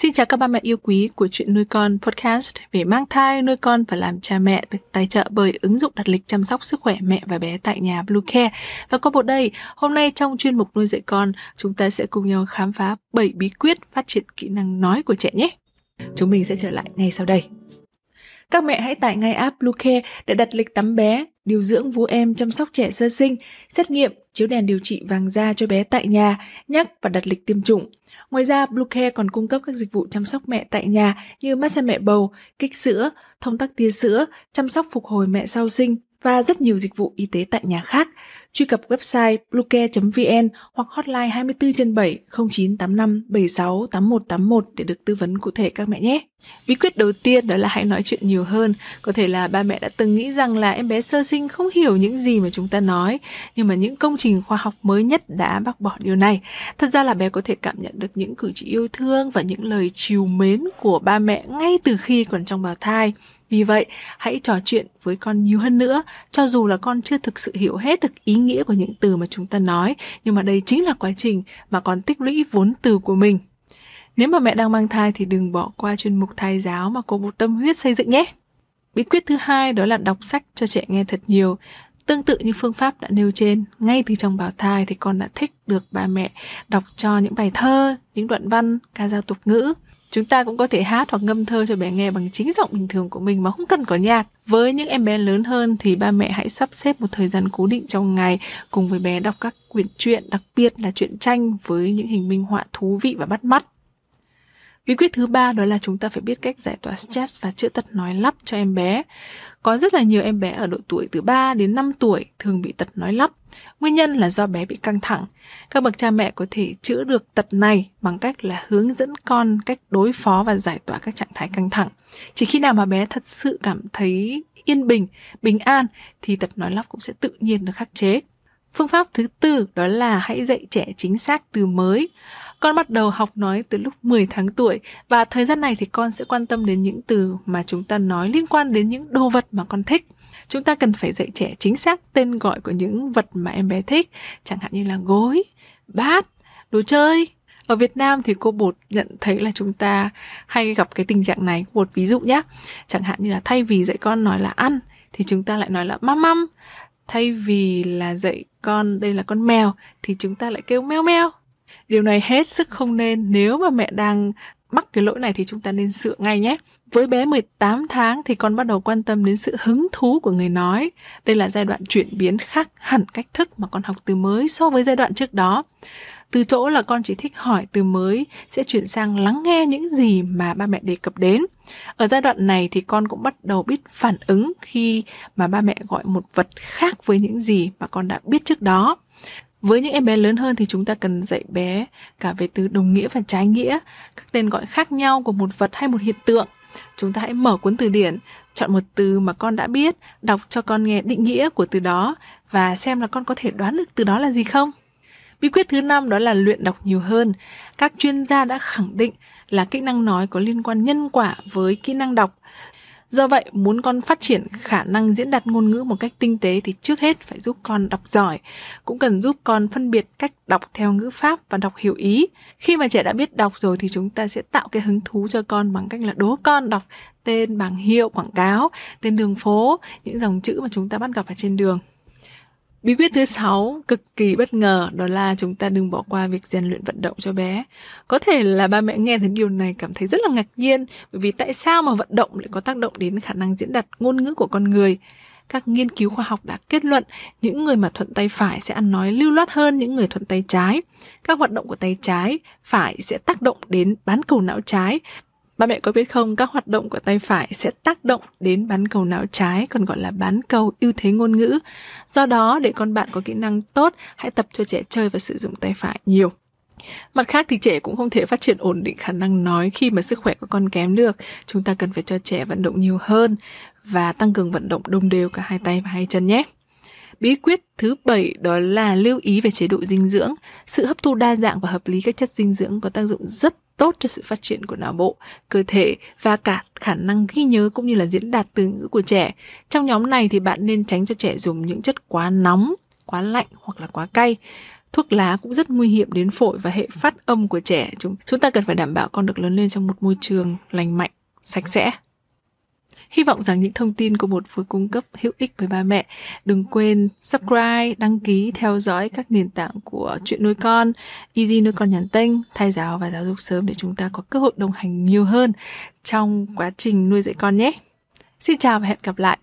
Xin chào các ba mẹ yêu quý của chuyện nuôi con podcast về mang thai, nuôi con và làm cha mẹ được tài trợ bởi ứng dụng đặt lịch chăm sóc sức khỏe mẹ và bé tại nhà Blue Care. Và có bộ đây, hôm nay trong chuyên mục nuôi dạy con, chúng ta sẽ cùng nhau khám phá 7 bí quyết phát triển kỹ năng nói của trẻ nhé. Chúng mình sẽ trở lại ngay sau đây. Các mẹ hãy tải ngay app Bluecare để đặt lịch tắm bé, điều dưỡng vú em chăm sóc trẻ sơ sinh, xét nghiệm, chiếu đèn điều trị vàng da cho bé tại nhà, nhắc và đặt lịch tiêm chủng. Ngoài ra, Bluecare còn cung cấp các dịch vụ chăm sóc mẹ tại nhà như massage mẹ bầu, kích sữa, thông tắc tia sữa, chăm sóc phục hồi mẹ sau sinh và rất nhiều dịch vụ y tế tại nhà khác. Truy cập website bluecare.vn hoặc hotline 24 trên 7 0985 76 8181 để được tư vấn cụ thể các mẹ nhé. Bí quyết đầu tiên đó là hãy nói chuyện nhiều hơn. Có thể là ba mẹ đã từng nghĩ rằng là em bé sơ sinh không hiểu những gì mà chúng ta nói, nhưng mà những công trình khoa học mới nhất đã bác bỏ điều này. Thật ra là bé có thể cảm nhận được những cử chỉ yêu thương và những lời chiều mến của ba mẹ ngay từ khi còn trong bào thai. Vì vậy, hãy trò chuyện với con nhiều hơn nữa, cho dù là con chưa thực sự hiểu hết được ý nghĩa của những từ mà chúng ta nói, nhưng mà đây chính là quá trình mà con tích lũy vốn từ của mình. Nếu mà mẹ đang mang thai thì đừng bỏ qua chuyên mục thai giáo mà cô một tâm huyết xây dựng nhé. Bí quyết thứ hai đó là đọc sách cho trẻ nghe thật nhiều. Tương tự như phương pháp đã nêu trên, ngay từ trong bào thai thì con đã thích được ba mẹ đọc cho những bài thơ, những đoạn văn, ca dao tục ngữ. Chúng ta cũng có thể hát hoặc ngâm thơ cho bé nghe bằng chính giọng bình thường của mình mà không cần có nhạc. Với những em bé lớn hơn thì ba mẹ hãy sắp xếp một thời gian cố định trong ngày cùng với bé đọc các quyển truyện, đặc biệt là truyện tranh với những hình minh họa thú vị và bắt mắt. Bí quyết thứ ba đó là chúng ta phải biết cách giải tỏa stress và chữa tật nói lắp cho em bé. Có rất là nhiều em bé ở độ tuổi từ 3 đến 5 tuổi thường bị tật nói lắp. Nguyên nhân là do bé bị căng thẳng. Các bậc cha mẹ có thể chữa được tật này bằng cách là hướng dẫn con cách đối phó và giải tỏa các trạng thái căng thẳng. Chỉ khi nào mà bé thật sự cảm thấy yên bình, bình an thì tật nói lắp cũng sẽ tự nhiên được khắc chế. Phương pháp thứ tư đó là hãy dạy trẻ chính xác từ mới. Con bắt đầu học nói từ lúc 10 tháng tuổi và thời gian này thì con sẽ quan tâm đến những từ mà chúng ta nói liên quan đến những đồ vật mà con thích. Chúng ta cần phải dạy trẻ chính xác tên gọi của những vật mà em bé thích, chẳng hạn như là gối, bát, đồ chơi. Ở Việt Nam thì cô Bột nhận thấy là chúng ta hay gặp cái tình trạng này. Một ví dụ nhé, chẳng hạn như là thay vì dạy con nói là ăn thì chúng ta lại nói là măm măm. Thay vì là dạy con đây là con mèo thì chúng ta lại kêu meo meo Điều này hết sức không nên nếu mà mẹ đang mắc cái lỗi này thì chúng ta nên sửa ngay nhé. Với bé 18 tháng thì con bắt đầu quan tâm đến sự hứng thú của người nói. Đây là giai đoạn chuyển biến khác hẳn cách thức mà con học từ mới so với giai đoạn trước đó. Từ chỗ là con chỉ thích hỏi từ mới sẽ chuyển sang lắng nghe những gì mà ba mẹ đề cập đến. Ở giai đoạn này thì con cũng bắt đầu biết phản ứng khi mà ba mẹ gọi một vật khác với những gì mà con đã biết trước đó. Với những em bé lớn hơn thì chúng ta cần dạy bé cả về từ đồng nghĩa và trái nghĩa, các tên gọi khác nhau của một vật hay một hiện tượng. Chúng ta hãy mở cuốn từ điển, chọn một từ mà con đã biết, đọc cho con nghe định nghĩa của từ đó và xem là con có thể đoán được từ đó là gì không. Bí quyết thứ năm đó là luyện đọc nhiều hơn. Các chuyên gia đã khẳng định là kỹ năng nói có liên quan nhân quả với kỹ năng đọc. Do vậy, muốn con phát triển khả năng diễn đạt ngôn ngữ một cách tinh tế thì trước hết phải giúp con đọc giỏi, cũng cần giúp con phân biệt cách đọc theo ngữ pháp và đọc hiểu ý. Khi mà trẻ đã biết đọc rồi thì chúng ta sẽ tạo cái hứng thú cho con bằng cách là đố con đọc tên bảng hiệu quảng cáo, tên đường phố, những dòng chữ mà chúng ta bắt gặp ở trên đường. Bí quyết thứ sáu cực kỳ bất ngờ đó là chúng ta đừng bỏ qua việc rèn luyện vận động cho bé. Có thể là ba mẹ nghe thấy điều này cảm thấy rất là ngạc nhiên, bởi vì tại sao mà vận động lại có tác động đến khả năng diễn đạt ngôn ngữ của con người. Các nghiên cứu khoa học đã kết luận những người mà thuận tay phải sẽ ăn nói lưu loát hơn những người thuận tay trái. Các hoạt động của tay trái phải sẽ tác động đến bán cầu não trái Ba mẹ có biết không, các hoạt động của tay phải sẽ tác động đến bán cầu não trái, còn gọi là bán cầu ưu thế ngôn ngữ. Do đó, để con bạn có kỹ năng tốt, hãy tập cho trẻ chơi và sử dụng tay phải nhiều. Mặt khác thì trẻ cũng không thể phát triển ổn định khả năng nói khi mà sức khỏe của con kém được. Chúng ta cần phải cho trẻ vận động nhiều hơn và tăng cường vận động đồng đều cả hai tay và hai chân nhé. Bí quyết thứ bảy đó là lưu ý về chế độ dinh dưỡng. Sự hấp thu đa dạng và hợp lý các chất dinh dưỡng có tác dụng rất tốt cho sự phát triển của não bộ, cơ thể và cả khả năng ghi nhớ cũng như là diễn đạt từ ngữ của trẻ. Trong nhóm này thì bạn nên tránh cho trẻ dùng những chất quá nóng, quá lạnh hoặc là quá cay. thuốc lá cũng rất nguy hiểm đến phổi và hệ phát âm của trẻ. Chúng, chúng ta cần phải đảm bảo con được lớn lên trong một môi trường lành mạnh, sạch sẽ. Hy vọng rằng những thông tin của một vừa cung cấp hữu ích với ba mẹ. Đừng quên subscribe, đăng ký, theo dõi các nền tảng của chuyện nuôi con, Easy nuôi con nhắn tênh, thai giáo và giáo dục sớm để chúng ta có cơ hội đồng hành nhiều hơn trong quá trình nuôi dạy con nhé. Xin chào và hẹn gặp lại.